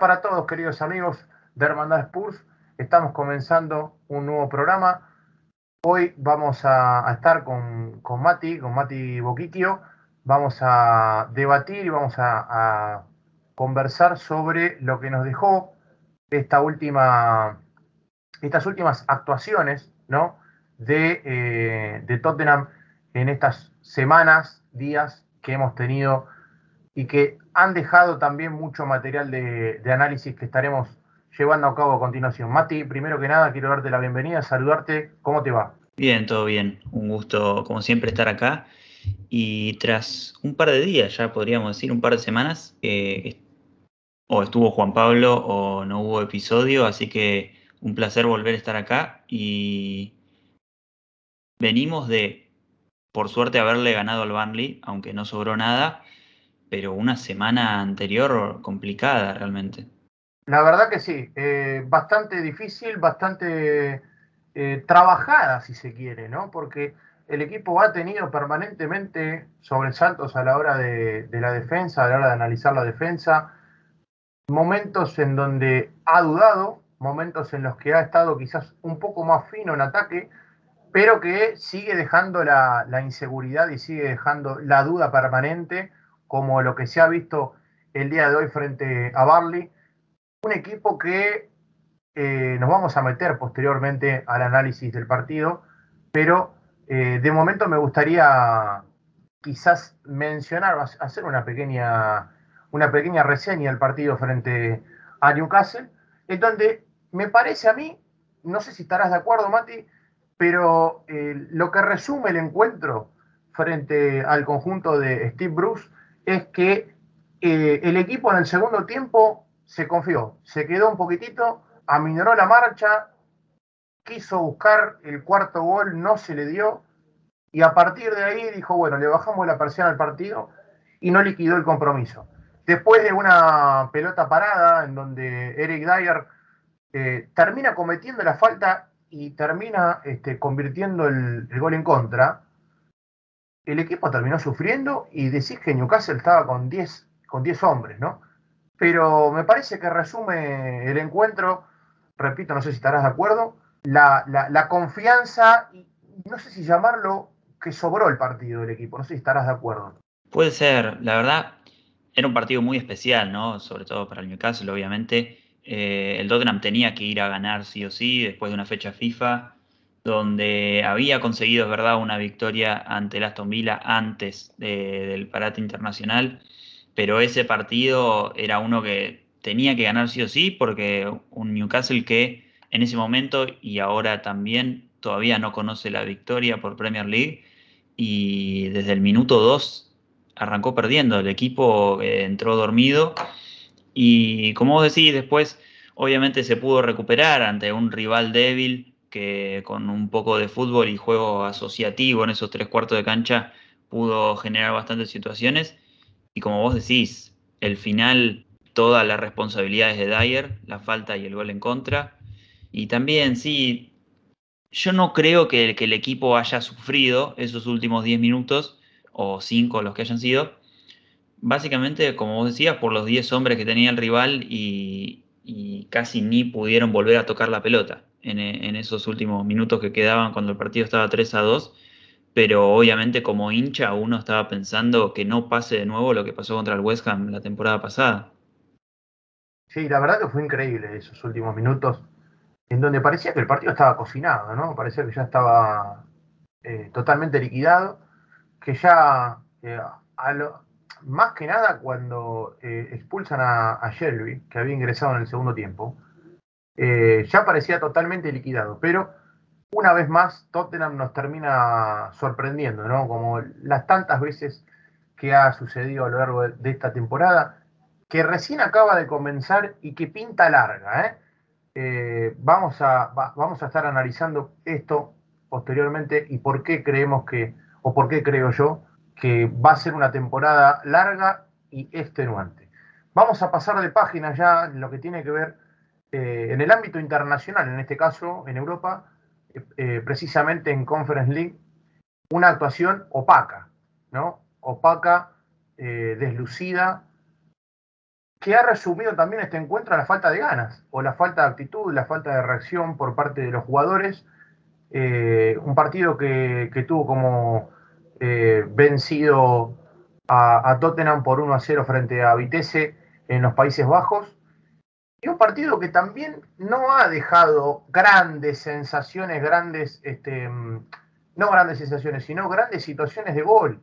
Para todos, queridos amigos de Hermandad Spurs. Estamos comenzando un nuevo programa. Hoy vamos a, estar con, Mati, con Mati Boquiquio. Vamos a debatir y vamos a, conversar sobre lo que nos dejó esta última, estas últimas actuaciones ¿no? de, eh, de Tottenham en estas semanas, días que hemos tenido y que han dejado también mucho material de, análisis que estaremos llevando a cabo a continuación. Mati, primero que nada, quiero darte la bienvenida, saludarte. ¿Cómo te va? Bien, todo bien. Un gusto, como siempre, estar acá. Y tras un par de días, ya podríamos decir, un par de semanas, o estuvo Juan Pablo o no hubo episodio, así que un placer volver a estar acá. Y venimos de, por suerte, haberle ganado al Burnley, aunque no sobró nada pero una semana anterior complicada realmente. La verdad que sí, eh, bastante difícil, bastante eh, trabajada si se quiere, ¿no? Porque el equipo ha tenido permanentemente sobresaltos a la hora de, la defensa, a la hora de analizar la defensa, momentos en donde ha dudado, momentos en los que ha estado quizás un poco más fino en ataque, pero que sigue dejando la, la inseguridad y sigue dejando la duda permanente como lo que se ha visto el día de hoy frente a Barley. Un equipo que eh, nos vamos a meter posteriormente al análisis del partido, pero eh, de momento me gustaría quizás mencionar, hacer una pequeña, una pequeña reseña del partido frente a Newcastle, en donde me parece a mí, no sé si estarás de acuerdo, Mati, pero eh, lo que resume el encuentro frente al conjunto de Steve Bruce es que eh, el equipo en el segundo tiempo se confió, se quedó un poquitito, aminoró la marcha, quiso buscar el cuarto gol, no se le dio, y a partir de ahí dijo, bueno, le bajamos la presión al partido y no liquidó el compromiso. Después de una pelota parada en donde Eric Dyer eh, termina cometiendo la falta y termina este, convirtiendo el, gol en contra, el equipo terminó sufriendo y decís que Newcastle estaba con 10 con hombres, ¿no? Pero me parece que resume el encuentro, repito, no sé si estarás de acuerdo, la, la, confianza, no sé si llamarlo que sobró el partido del equipo, no sé si estarás de acuerdo. Puede ser, la verdad, era un partido muy especial, ¿no? Sobre todo para el Newcastle, obviamente. Eh, el Tottenham tenía que ir a ganar sí o sí después de una fecha FIFA donde había conseguido, es verdad, una victoria ante el Aston Villa antes del parate internacional, pero ese partido era uno que tenía que ganar sí o sí, porque un Newcastle que en ese momento y ahora también todavía no conoce la victoria por Premier League y desde el minuto 2 arrancó perdiendo, el equipo eh, entró dormido y como vos decís, después obviamente se pudo recuperar ante un rival débil que con un poco de fútbol y juego asociativo en esos tres cuartos de cancha pudo generar bastantes situaciones. Y como vos decís, el final, todas las responsabilidades de Dyer, la falta y el gol en contra. Y también, sí, yo no creo que, el equipo haya sufrido esos últimos 10 minutos, o 5 los que hayan sido, básicamente, como vos decías, por los 10 hombres que tenía el rival y casi ni pudieron volver a tocar la pelota en, esos últimos minutos que quedaban cuando el partido estaba 3 a 2, pero obviamente como hincha uno estaba pensando que no pase de nuevo lo que pasó contra el West Ham la temporada pasada. Sí, la verdad que fue increíble esos últimos minutos, en donde parecía que el partido estaba cocinado, ¿no? Parecía que ya estaba eh, totalmente liquidado, que ya, eh, más que nada cuando eh, expulsan a, a Shelby, que había ingresado en el segundo tiempo, eh, ya parecía totalmente liquidado, pero una vez más Tottenham nos termina sorprendiendo, ¿no? Como las tantas veces que ha sucedido a lo largo de, esta temporada, que recién acaba de comenzar y que pinta larga, ¿eh? Eh, vamos, a, vamos a estar analizando esto posteriormente y por qué creemos que, o por qué creo yo, que va a ser una temporada larga y extenuante. Vamos a pasar de página ya lo que tiene que ver eh, en el ámbito internacional, en este caso en Europa, eh, eh, precisamente en Conference League, una actuación opaca, ¿no? Opaca, deslucida, que ha resumido también este encuentro a la falta de ganas, o la falta de actitud, la falta de reacción por parte de los jugadores. Un partido que, tuvo como vencido a, Tottenham por 1 a 0 frente a Vitesse en los Países Bajos. Y un partido que también no ha dejado grandes sensaciones, grandes, este, no grandes sensaciones, sino grandes situaciones de gol.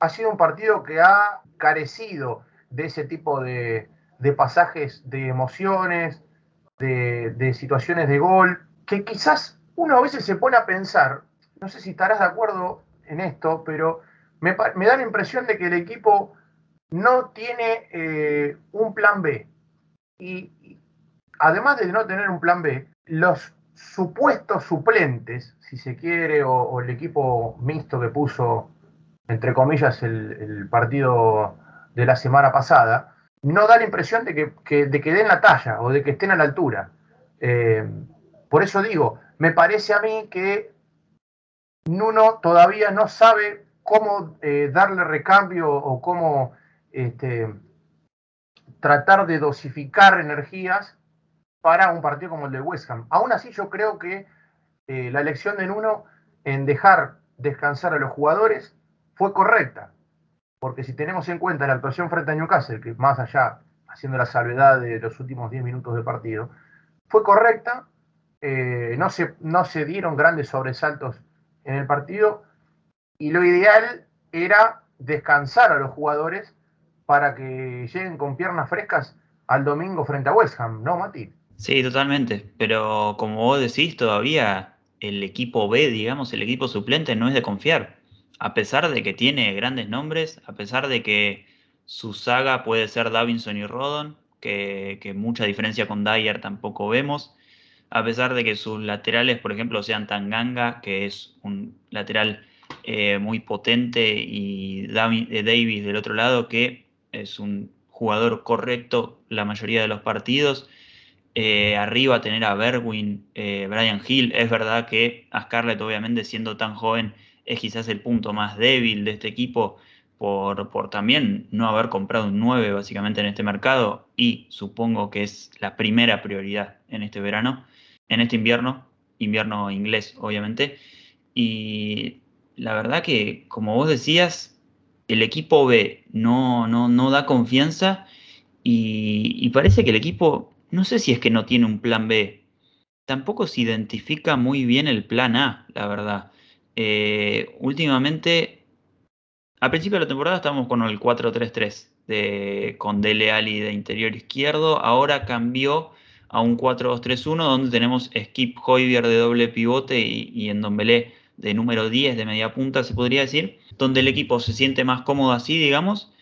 Ha sido un partido que ha carecido de ese tipo de, de pasajes de emociones, de, situaciones de gol, que quizás uno a veces se pone a pensar, no sé si estarás de acuerdo en esto, pero me, da la impresión de que el equipo no tiene eh, un plan B. Y, además de no tener un plan B, los supuestos suplentes, si se quiere, o, el equipo mixto que puso, entre comillas, el partido de la semana pasada, no da la impresión de que, de que den la talla o de que estén a la altura. Eh, por eso digo, me parece a mí que Nuno todavía no sabe cómo eh, darle recambio o cómo este, tratar de dosificar energías para un partido como el de West Ham. Aún así yo creo que eh, la elección de Nuno en dejar descansar a los jugadores fue correcta porque si tenemos en cuenta la actuación frente a Newcastle, que más allá, haciendo la salvedad de los últimos 10 minutos de partido, fue correcta, eh, no, se, no se dieron grandes sobresaltos en el partido y lo ideal era descansar a los jugadores para que lleguen con piernas frescas al domingo frente a West Ham, ¿no, Mati? Sí, totalmente, pero como vos decís, todavía el equipo B, digamos, el equipo suplente no es de confiar a pesar de que tiene grandes nombres, a pesar de que su saga puede ser Davinson y Rodon, que, mucha diferencia con Dyer tampoco vemos, a pesar de que sus laterales, por ejemplo, sean Tanganga, que es un lateral eh, muy potente, y eh, Davis del otro lado, que es un jugador correcto la mayoría de los partidos. Eh, arriba tener a Berwin, Brian Hill, es verdad que a Scarlett obviamente siendo tan joven es quizás el punto más débil de este equipo por, por, también no haber comprado un 9 básicamente en este mercado y supongo que es la primera prioridad en este verano, en este invierno, invierno inglés obviamente. Y la verdad que, como vos decías, el equipo B no, no, no da confianza y parece que el equipo, no sé si es que no tiene un plan B, tampoco se identifica muy bien el plan A, la verdad. Eh, últimamente, a principio de la temporada estábamos con el 4-3-3 de, con Dele Ali de interior izquierdo. Ahora cambió a un 4-2-3-1 donde tenemos Skip Hoybier de doble pivote y, y en Dombelé de número 10 de media punta, se podría decir, donde el equipo se siente más cómodo así, digamos,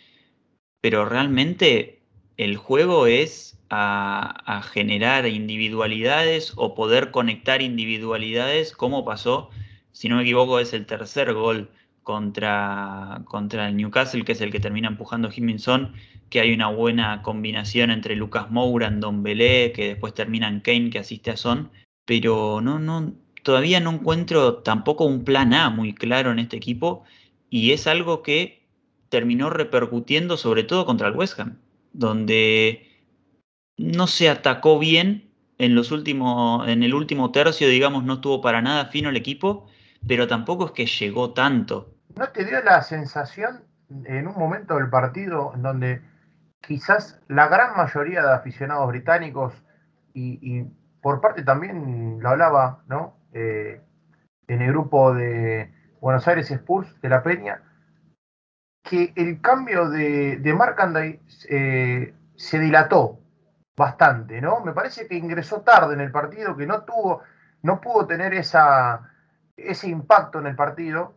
pero realmente el juego es a, generar individualidades o poder conectar individualidades como pasó si no me equivoco, es el tercer gol contra, contra el Newcastle, que es el que termina empujando Jiminson, que hay una buena combinación entre Lucas Moura, Don Belé, que después termina en Kane, que asiste a Son, pero no, no, todavía no encuentro tampoco un plan A muy claro en este equipo, y es algo que terminó repercutiendo sobre todo contra el West Ham, donde no se atacó bien en los últimos, en el último tercio, digamos, no estuvo para nada fino el equipo pero tampoco es que llegó tanto. ¿No te dio la sensación en un momento del partido en donde quizás la gran mayoría de aficionados británicos y, por parte también lo hablaba, ¿no? Eh, en el grupo de Buenos Aires Spurs de la Peña, que el cambio de, de Mark eh, se dilató bastante, ¿no? Me parece que ingresó tarde en el partido, que no tuvo, no pudo tener esa, ese impacto en el partido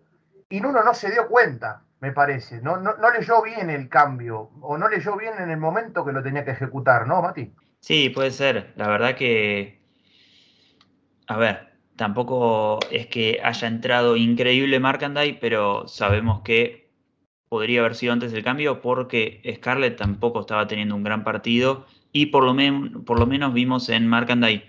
y Nuno no se dio cuenta, me parece. No, no, leyó bien el cambio o no leyó bien en el momento que lo tenía que ejecutar, ¿no, Mati? Sí, puede ser. La verdad que, a ver, tampoco es que haya entrado increíble Markandai, pero sabemos que podría haber sido antes del cambio porque Scarlett tampoco estaba teniendo un gran partido y por lo, menos vimos en Markandai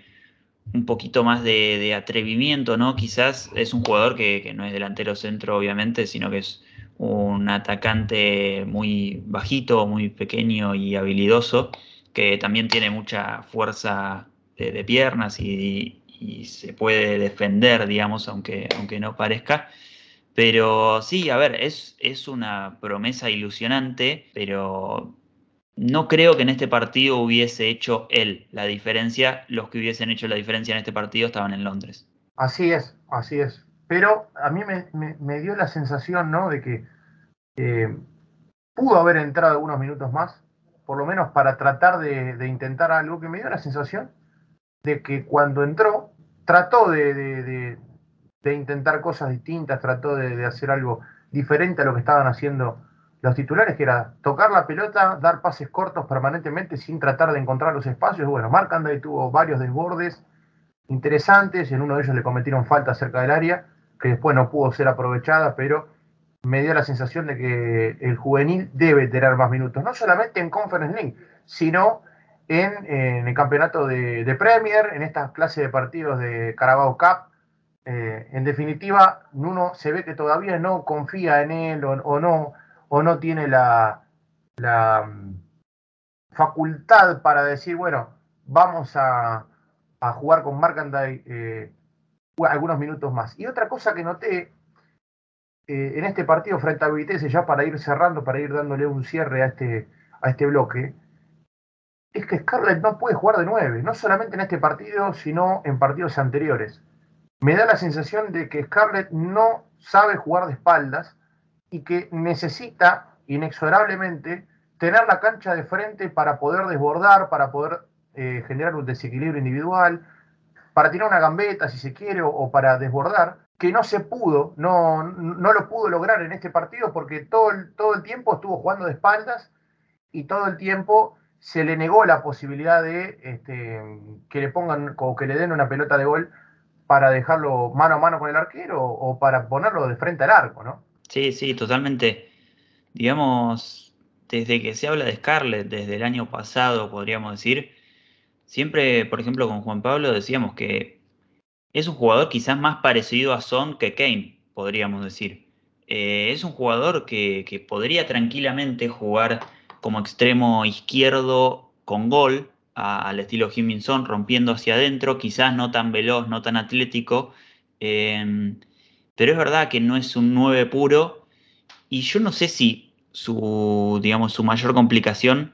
un poquito más de, atrevimiento, ¿no? Quizás es un jugador que, no es delantero centro, obviamente, sino que es un atacante muy bajito, muy pequeño y habilidoso, que también tiene mucha fuerza de, piernas y, se puede defender, digamos, aunque, aunque no parezca. Pero sí, a ver, es, es una promesa ilusionante, pero no creo que en este partido hubiese hecho él la diferencia. Los que hubiesen hecho la diferencia en este partido estaban en Londres. Así es, así es. Pero a mí me, dio la sensación, ¿no? De que eh, pudo haber entrado algunos minutos más, por lo menos para tratar de, intentar algo, que me dio la sensación de que cuando entró, trató de, intentar cosas distintas, trató de, hacer algo diferente a lo que estaban haciendo los titulares, que era tocar la pelota, dar pases cortos permanentemente sin tratar de encontrar los espacios. Bueno, Marc Anday tuvo varios desbordes interesantes, en uno de ellos le cometieron falta cerca del área, que después no pudo ser aprovechada, pero me dio la sensación de que el juvenil debe tener más minutos, no solamente en Conference League, sino en, el campeonato de, Premier, en estas clases de partidos de Carabao Cup. Eh, en definitiva, Nuno se ve que todavía no confía en él o, no, o no tiene la, mm, facultad para decir, bueno, vamos a, jugar con Markandai eh, algunos minutos más. Y otra cosa que noté eh, en este partido frente a Vitesse, ya para ir cerrando, para ir dándole un cierre a este, a este bloque, es que Scarlett no puede jugar de nueve, no solamente en este partido, sino en partidos anteriores. Me da la sensación de que Scarlett no sabe jugar de espaldas y que necesita inexorablemente tener la cancha de frente para poder desbordar, para poder eh, generar un desequilibrio individual, para tirar una gambeta si se quiere o para desbordar que no se pudo, no, no lo pudo lograr en este partido porque todo el, todo el tiempo estuvo jugando de espaldas y todo el tiempo se le negó la posibilidad de este, que le pongan o que le den una pelota de gol para dejarlo mano a mano con el arquero o para ponerlo de frente al arco, ¿no? Sí, sí, totalmente. Digamos, desde que se habla de Scarlett, desde el año pasado, podríamos decir, siempre, por ejemplo, con Juan Pablo decíamos que es un jugador quizás más parecido a Son que Kane, podríamos decir. Eh, es un jugador que, podría tranquilamente jugar como extremo izquierdo con gol, al estilo Jiminson, rompiendo hacia adentro, quizás no tan veloz, no tan atlético, em, pero es verdad que no es un 9 puro y yo no sé si su, digamos, su mayor complicación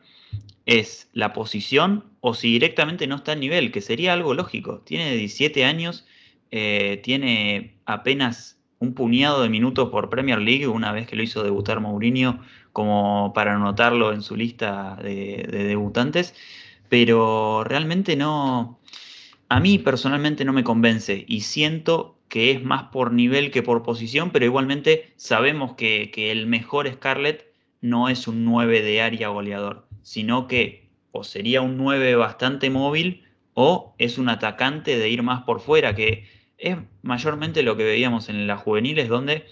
es la posición o si directamente no está al nivel, que sería algo lógico. Tiene 17 años, eh, tiene apenas un puñado de minutos por Premier League, una vez que lo hizo debutar Mourinho, como para anotarlo en su lista de, debutantes, pero realmente no, a mí personalmente no me convence y siento que es más por nivel que por posición, pero igualmente sabemos que, que el mejor Scarlett no es un 9 de área goleador, sino que o sería un 9 bastante móvil o es un atacante de ir más por fuera, que es mayormente lo que veíamos en las juveniles, donde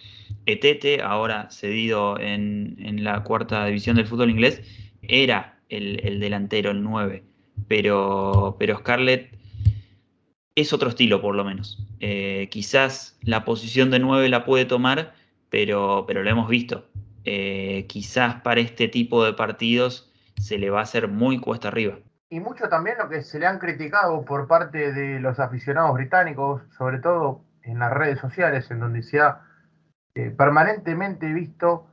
Etete, ahora cedido en, la cuarta división del fútbol inglés, era el, delantero, el 9. Pero, pero Scarlett es otro estilo, por lo menos. Eh, quizás la posición de 9 la puede tomar, pero, pero lo hemos visto. Eh, quizás para este tipo de partidos se le va a hacer muy cuesta arriba y mucho también lo que se le han criticado por parte de los aficionados británicos, sobre todo en las redes sociales, en donde se ha eh, permanentemente visto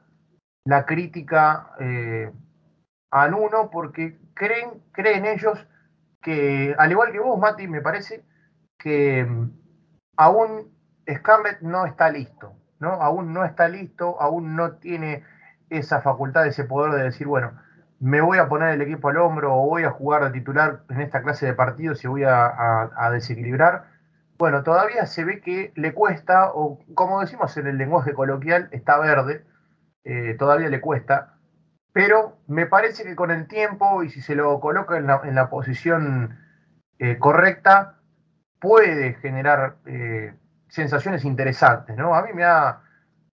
la crítica a Nuno, porque creen, creen ellos que, al igual que vos, Mati, me parece que mm, aún Scarlett no está listo, ¿no? Aún no está listo, aún no tiene esa facultad, ese poder de decir, bueno, me voy a poner el equipo al hombro o voy a jugar de titular en esta clase de partidos y voy a, desequilibrar. Bueno, todavía se ve que le cuesta, o como decimos en el lenguaje coloquial, está verde, eh, todavía le cuesta, pero me parece que con el tiempo y si se lo coloca en la, posición eh, correcta, puede generar eh, sensaciones interesantes, ¿no? A mí me ha,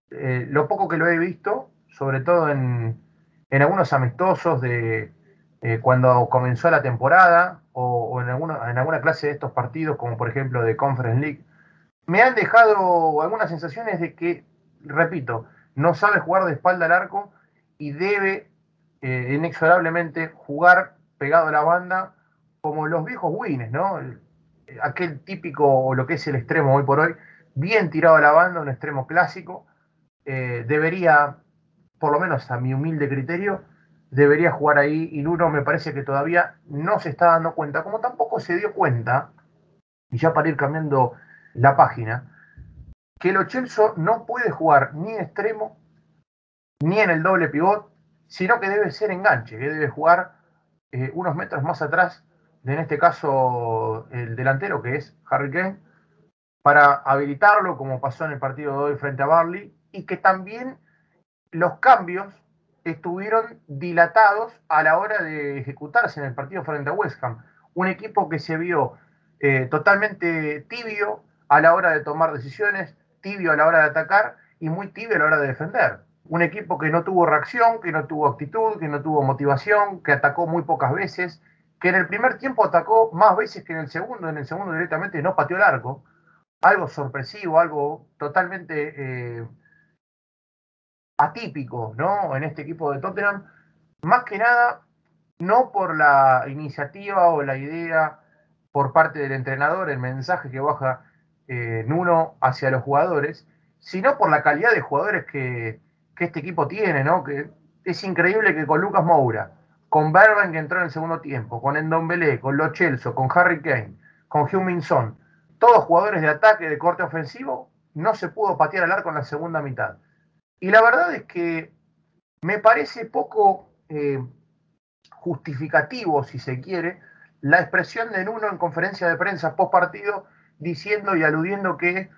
lo poco que lo he visto, sobre todo en, en algunos amistosos de eh, cuando comenzó la temporada o, en, alguna, en alguna clase de estos partidos, como por ejemplo de Conference League, me han dejado algunas sensaciones de que, repito, no sabe jugar de espalda al arco y debe eh, inexorablemente jugar pegado a la banda, como los viejos wins, ¿no? Aquel típico, o lo que es el extremo hoy por hoy, bien tirado a la banda, un extremo clásico. Eh, debería, por lo menos a mi humilde criterio, debería jugar ahí y Nuno me parece que todavía no se está dando cuenta, como tampoco se dio cuenta, y ya para ir cambiando la página, que Lo Celso no puede jugar ni en extremo ni en el doble pivot, sino que debe ser enganche, que debe jugar eh, unos metros más atrás en este caso, el delantero, que es Harry Kane, para habilitarlo, como pasó en el partido de hoy frente a Barley, y que también los cambios estuvieron dilatados a la hora de ejecutarse en el partido frente a West Ham. Un equipo que se vio eh, totalmente tibio a la hora de tomar decisiones, tibio a la hora de atacar y muy tibio a la hora de defender. Un equipo que no tuvo reacción, que no tuvo actitud, que no tuvo motivación, que atacó muy pocas veces, que en el primer tiempo atacó más veces que en el segundo, en el segundo directamente no pateó el arco. Algo sorpresivo, algo totalmente eh, atípico, ¿no? En este equipo de Tottenham, más que nada, no por la iniciativa o la idea por parte del entrenador, el mensaje que baja eh, Nuno hacia los jugadores, sino por la calidad de jugadores que, este equipo tiene, ¿no? Que es increíble que con Lucas Moura, con Berban que entró en el segundo tiempo, con Endombele, con Lo Celso, con Harry Kane, con Hugh Minson, todos jugadores de ataque de corte ofensivo, no se pudo patear al arco en la segunda mitad. Y la verdad es que me parece poco eh, justificativo, si se quiere, la expresión de Nuno en conferencia de prensa post partido diciendo y aludiendo que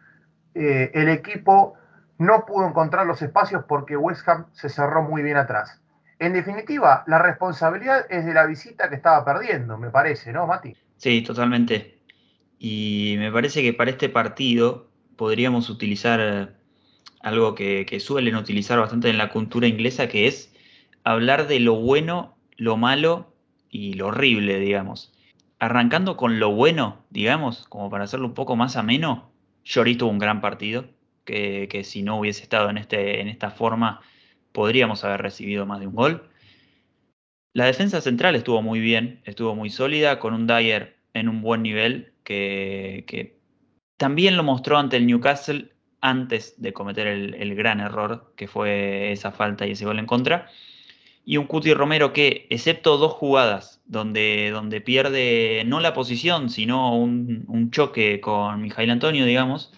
eh, el equipo no pudo encontrar los espacios porque West Ham se cerró muy bien atrás. En definitiva, la responsabilidad es de la visita que estaba perdiendo, me parece, ¿no, Mati? Sí, totalmente. Y me parece que para este partido podríamos utilizar algo que, suelen utilizar bastante en la cultura inglesa, que es hablar de lo bueno, lo malo y lo horrible, digamos. Arrancando con lo bueno, digamos, como para hacerlo un poco más ameno, Lloris tuvo un gran partido, que, si no hubiese estado en, este, en esta forma, podríamos haber recibido más de un gol. La defensa central estuvo muy bien, estuvo muy sólida, con un Dyer en un buen nivel, que, también lo mostró ante el Newcastle antes de cometer el, gran error que fue esa falta y ese gol en contra. Y un Cuti Romero que, excepto dos jugadas donde, donde pierde no la posición, sino un, choque con Mijail Antonio, digamos,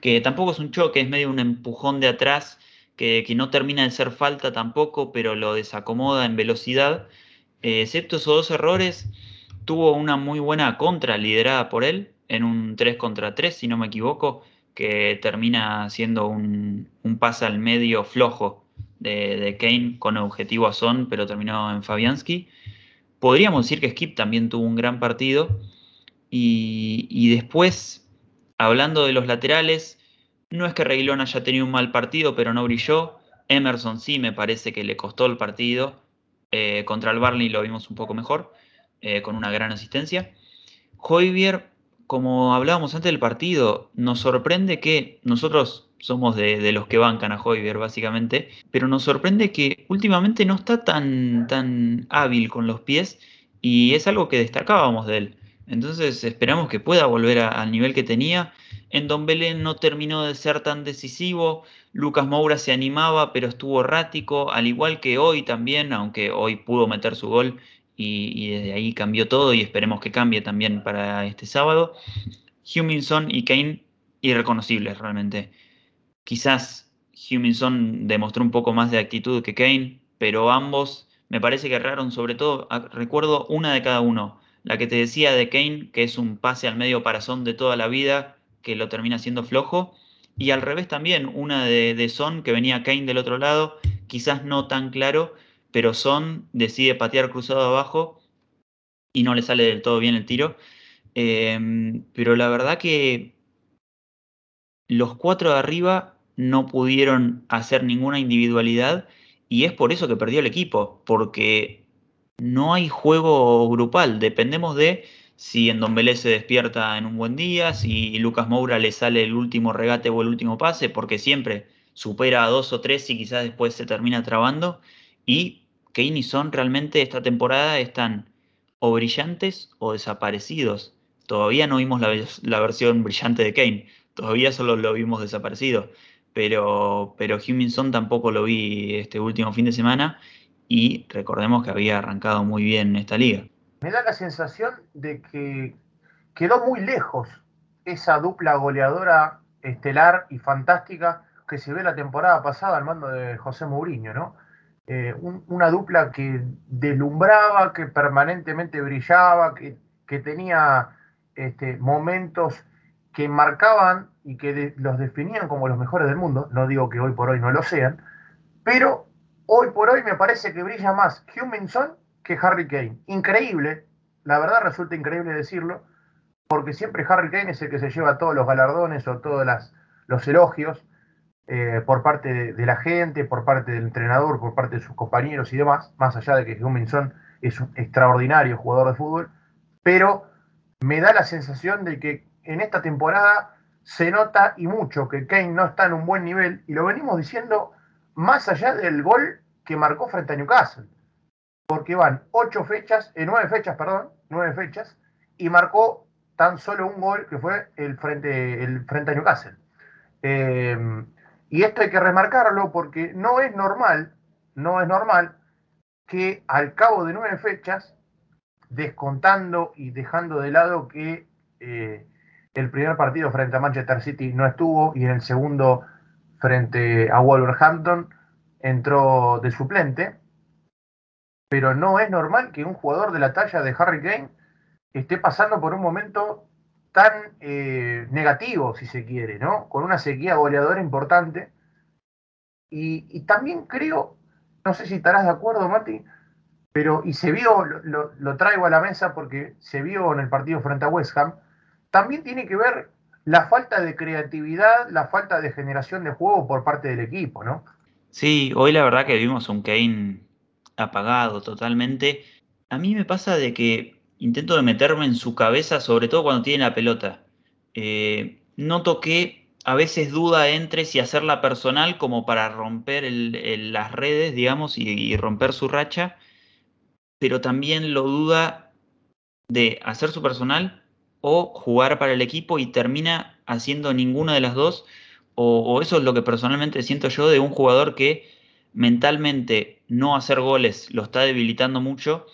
que tampoco es un choque, es medio un empujón de atrás, que, no termina de ser falta tampoco, pero lo desacomoda en velocidad. Eh, excepto esos dos errores, tuvo una muy buena contra liderada por él, en un 3 contra 3, si no me equivoco, que termina siendo un, pase al medio flojo de, Kane con objetivo a Son, pero terminó en Fabianski. Podríamos decir que Skip también tuvo un gran partido. Y, después, hablando de los laterales, no es que Reguilón haya tenido un mal partido, pero no brilló. Emerson sí me parece que le costó el partido. Eh, contra el Barney lo vimos un poco mejor, eh, con una gran asistencia. Hoybier como hablábamos antes del partido, nos sorprende que nosotros somos de, los que bancan a Hoybier básicamente, pero nos sorprende que últimamente no está tan, tan hábil con los pies y es algo que destacábamos de él. Entonces esperamos que pueda volver al nivel que tenía. En Don Belén no terminó de ser tan decisivo. Lucas Moura se animaba, pero estuvo errático, al igual que hoy también, aunque hoy pudo meter su gol y, desde ahí cambió todo y esperemos que cambie también para este sábado. Huminson y Kane irreconocibles realmente. Quizás Huminson demostró un poco más de actitud que Kane, pero ambos me parece que erraron sobre todo, ah, recuerdo una de cada uno. La que te decía de Kane, que es un pase al medio parazón de toda la vida, que lo termina siendo flojo. Y al revés también, una de, de Son, que venía Kane del otro lado, quizás no tan claro, pero Son decide patear cruzado abajo y no le sale del todo bien el tiro. Em, pero la verdad que los cuatro de arriba no pudieron hacer ninguna individualidad y es por eso que perdió el equipo, porque no hay juego grupal, dependemos de si en Belé se despierta en un buen día, si Lucas Moura le sale el último regate o el último pase, porque siempre supera a dos o tres y quizás después se termina trabando. Y Kane y Son realmente esta temporada están o brillantes o desaparecidos. Todavía no vimos la, versión brillante de Kane, todavía solo lo vimos desaparecido. Pero, pero tampoco lo vi este último fin de semana y recordemos que había arrancado muy bien en esta liga. Me da la sensación de que quedó muy lejos esa dupla goleadora estelar y fantástica que se ve la temporada pasada al mando de José Mourinho, ¿no? Eh, una dupla que deslumbraba, que permanentemente brillaba, que, tenía este, momentos que marcaban y que los definían como los mejores del mundo. No digo que hoy por hoy no lo sean, pero hoy por hoy me parece que brilla más Huminson que Harry Kane. Increíble, la verdad resulta increíble decirlo, porque siempre Harry Kane es el que se lleva todos los galardones o todos los elogios eh, por parte de, la gente, por parte del entrenador, por parte de sus compañeros y demás, más allá de que Huminson es un extraordinario jugador de fútbol, pero me da la sensación de que en esta temporada se nota y mucho que Kane no está en un buen nivel, y lo venimos diciendo más allá del gol que marcó frente a Newcastle, porque van ocho fechas, eh, nueve fechas, perdón, nueve fechas, y marcó tan solo un gol que fue el frente, el frente a Newcastle. Eh, y esto hay que remarcarlo porque no es normal, no es normal que al cabo de nueve fechas, descontando y dejando de lado que eh, el primer partido frente a Manchester City no estuvo y en el segundo frente a Wolverhampton entró de suplente, pero no es normal que un jugador de la talla de Harry Kane esté pasando por un momento tan eh, negativo, si se quiere, ¿no? Con una sequía goleadora importante. Y, también creo, no sé si estarás de acuerdo, Mati, pero, y se vio, lo, traigo a la mesa porque se vio en el partido frente a West Ham, también tiene que ver la falta de creatividad, la falta de generación de juego por parte del equipo, ¿no? Sí, hoy la verdad que vimos un Kane apagado totalmente. A mí me pasa de que intento de meterme en su cabeza, sobre todo cuando tiene la pelota. Eh, noto que a veces duda entre si hacerla personal como para romper las redes, digamos, y, romper su racha, pero también lo duda de hacer su personal o jugar para el equipo y termina haciendo ninguna de las dos, o eso es lo que personalmente siento yo de un jugador que mentalmente no hacer goles lo está debilitando mucho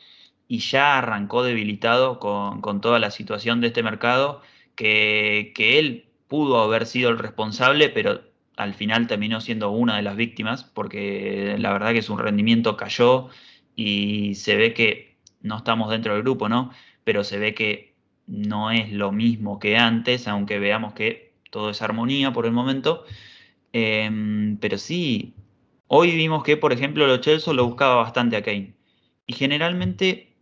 y ya arrancó debilitado con, toda la situación de este mercado, que, él pudo haber sido el responsable, pero al final terminó siendo una de las víctimas, porque la verdad que su rendimiento cayó y se ve que no estamos dentro del grupo, ¿no? Pero se ve que no es lo mismo que antes, aunque veamos que todo es armonía por el momento. Em, pero sí, hoy vimos que, por ejemplo, lo Chelsea lo buscaba bastante a Kane. Y generalmente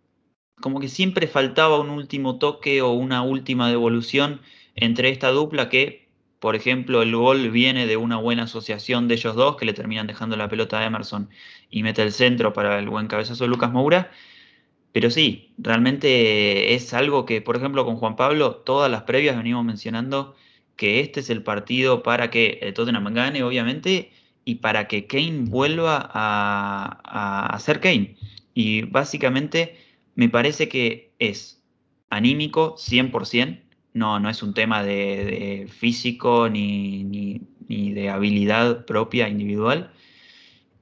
como que siempre faltaba un último toque o una última devolución entre esta dupla que, por ejemplo, el gol viene de una buena asociación de ellos dos que le terminan dejando la pelota a Emerson y mete el centro para el buen cabezazo de Lucas Moura. Pero sí, realmente es algo que, por ejemplo, con Juan Pablo, todas las previas venimos mencionando que este es el partido para que el Tottenham gane, obviamente, y para que Kane vuelva a, ser Kane. Y básicamente me parece que es anímico 100%, no, no es un tema de, físico ni, ni, de habilidad propia individual.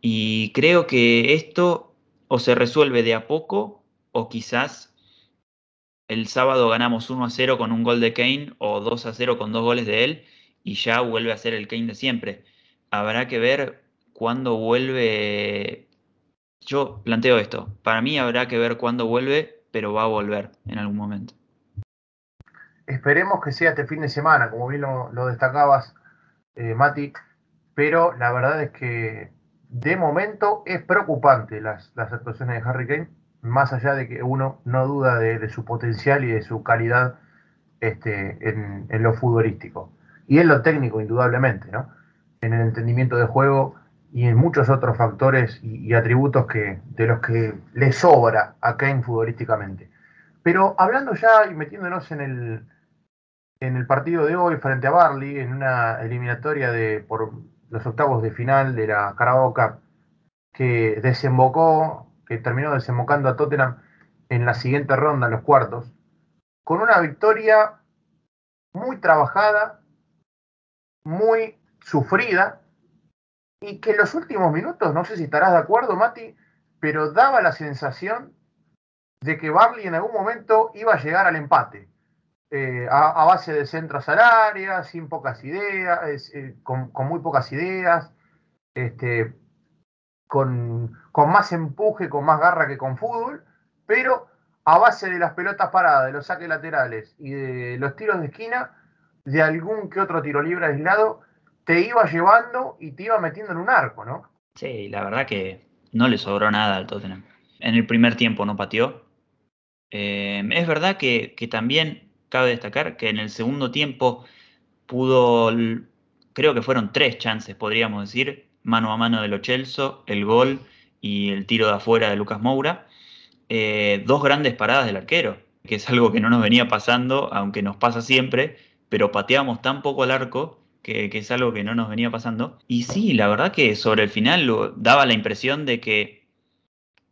Y creo que esto o se resuelve de a poco o quizás el sábado ganamos 1 a 0 con un gol de Kane o 2 a 0 con dos goles de él y ya vuelve a ser el Kane de siempre. Habrá que ver cuándo vuelve yo planteo esto. Para mí habrá que ver cuándo vuelve, pero va a volver en algún momento. Esperemos que sea este fin de semana, como bien lo, destacabas, eh, Mati, pero la verdad es que de momento es preocupante las, actuaciones de Harry Kane, más allá de que uno no duda de, su potencial y de su calidad este, en, en, lo futbolístico. Y en lo técnico, indudablemente, ¿no? En el entendimiento de juego y en muchos otros factores y, atributos que, de los que le sobra a Kane futbolísticamente. Pero hablando ya y metiéndonos en el, en el partido de hoy frente a Barley, en una eliminatoria de, por los octavos de final de la Carabao Cup, que desembocó, que terminó desembocando a Tottenham en la siguiente ronda, los cuartos, con una victoria muy trabajada, muy sufrida, y que en los últimos minutos, no sé si estarás de acuerdo, Mati, pero daba la sensación de que Barley en algún momento iba a llegar al empate. Eh, a, base de centros al área, sin pocas ideas, eh, con, muy pocas ideas, este, con, con, más empuje, con más garra que con fútbol, pero a base de las pelotas paradas, de los saques laterales y de los tiros de esquina, de algún que otro tiro libre aislado, te iba llevando y te iba metiendo en un arco, ¿no? Sí, la verdad que no le sobró nada al Tottenham. En el primer tiempo no pateó. Eh, es verdad que, también cabe destacar que en el segundo tiempo pudo, creo que fueron tres chances, podríamos decir, mano a mano de Lo el gol y el tiro de afuera de Lucas Moura. Eh, dos grandes paradas del arquero, que es algo que no nos venía pasando, aunque nos pasa siempre, pero pateamos tan poco al arco que, es algo que no nos venía pasando. Y sí, la verdad que sobre el final daba la impresión de que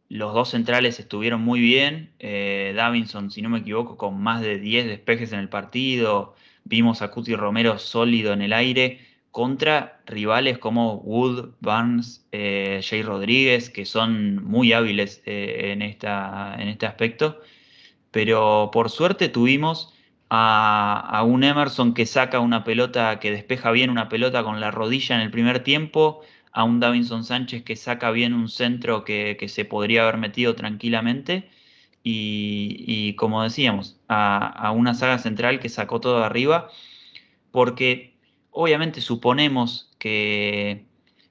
los dos centrales estuvieron muy bien. Eh, Davinson, si no me equivoco, con más de 10 despejes en el partido. Vimos a Cuti Romero sólido en el aire contra rivales como Wood, Barnes, eh, Jay Rodríguez, que son muy hábiles eh, en, esta, en este aspecto. Pero por suerte tuvimos a, un Emerson que saca una pelota, que despeja bien una pelota con la rodilla en el primer tiempo, a un Davinson Sánchez que saca bien un centro que, se podría haber metido tranquilamente. Y, como decíamos, a, una saga central que sacó todo arriba, porque obviamente suponemos que,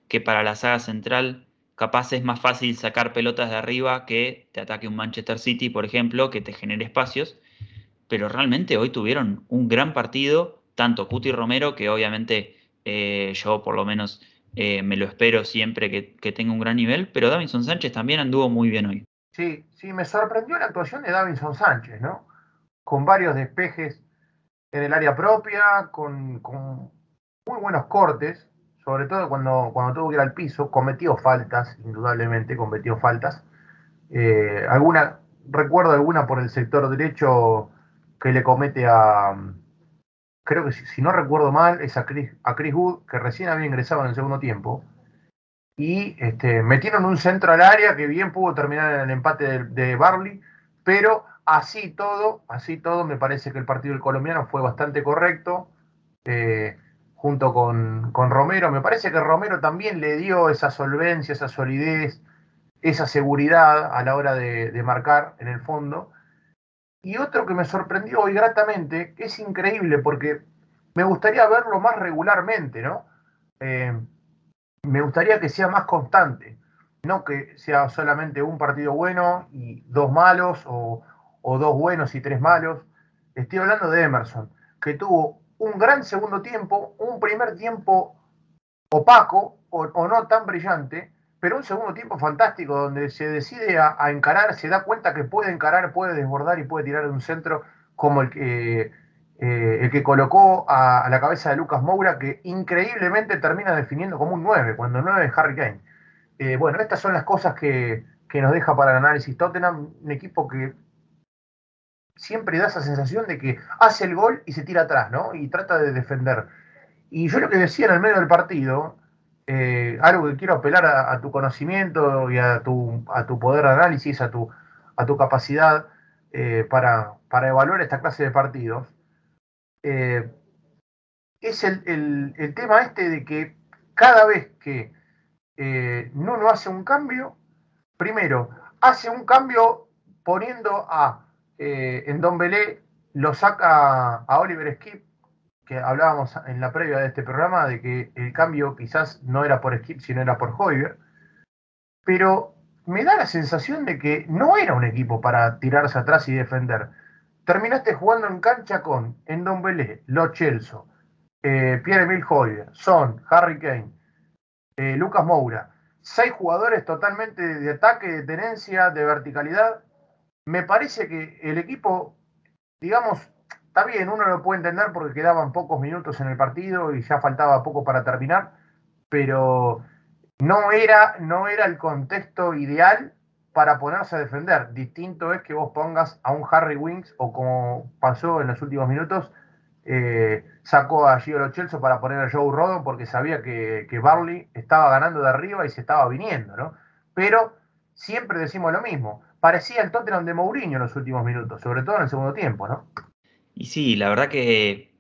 que para la saga central capaz es más fácil sacar pelotas de arriba que te ataque un Manchester City, por ejemplo, que te genere espacios. Pero realmente hoy tuvieron un gran partido, tanto Cuti Romero, que obviamente eh, yo por lo menos eh, me lo espero siempre que, tenga un gran nivel, pero Davinson Sánchez también anduvo muy bien hoy. Sí, sí, me sorprendió la actuación de Davinson Sánchez, ¿no? Con varios despejes en el área propia, con, muy buenos cortes, sobre todo cuando, cuando tuvo que ir al piso, cometió faltas, indudablemente cometió faltas. Eh, alguna, recuerdo alguna por el sector derecho que le comete a, creo que si, no recuerdo mal, es a Chris, a Chris Wood, que recién había ingresado en el segundo tiempo. Y este, metieron un centro al área que bien pudo terminar en el empate de, Barley, pero así todo, así todo, me parece que el partido del colombiano fue bastante correcto, eh, junto con, Romero. Me parece que Romero también le dio esa solvencia, esa solidez, esa seguridad a la hora de, de marcar en el fondo. Y otro que me sorprendió hoy gratamente, que es increíble porque me gustaría verlo más regularmente, ¿no? Eh, me gustaría que sea más constante, no que sea solamente un partido bueno y dos malos o, dos buenos y tres malos. Estoy hablando de Emerson, que tuvo un gran segundo tiempo, un primer tiempo opaco o no tan brillante, pero un segundo tiempo fantástico donde se decide a, encarar, se da cuenta que puede encarar, puede desbordar y puede tirar de un centro como el que, eh, el que colocó a, la cabeza de Lucas Moura, que increíblemente termina definiendo como un 9, cuando 9 es Harry Kane. Eh, bueno, estas son las cosas que, que nos deja para el análisis Tottenham, un equipo que siempre da esa sensación de que hace el gol y se tira atrás, ¿no? Y trata de defender. Y yo lo que decía en el medio del partido, eh, algo que quiero apelar a, tu conocimiento y a tu, a tu poder de análisis, a tu, a tu capacidad eh, para, evaluar esta clase de partidos, eh, es el, tema este de que cada vez que Nuno hace un cambio, primero, hace un cambio poniendo a en Don Belé, lo saca a Oliver Skip que hablábamos en la previa de este programa de que el cambio quizás no era por Skip, sino era por Hoiber, pero me da la sensación de que no era un equipo para tirarse atrás y defender. Terminaste jugando en cancha con Endombele, Lo Celso, eh, Pierre-Emile Hoiber, Son, Harry Kane, eh, Lucas Moura. Seis jugadores totalmente de ataque, de tenencia, de verticalidad. Me parece que el equipo, digamos, Está bien, uno lo puede entender porque quedaban pocos minutos en el partido y ya faltaba poco para terminar, pero no era, no era el contexto ideal para ponerse a defender. Distinto es que vos pongas a un Harry Winks o como pasó en los últimos minutos, eh, sacó a Gio Lo para poner a Joe Rodon porque sabía que, que, Barley estaba ganando de arriba y se estaba viniendo, ¿no? Pero siempre decimos lo mismo. Parecía el Tottenham de Mourinho en los últimos minutos, sobre todo en el segundo tiempo, ¿no? Y sí, la verdad que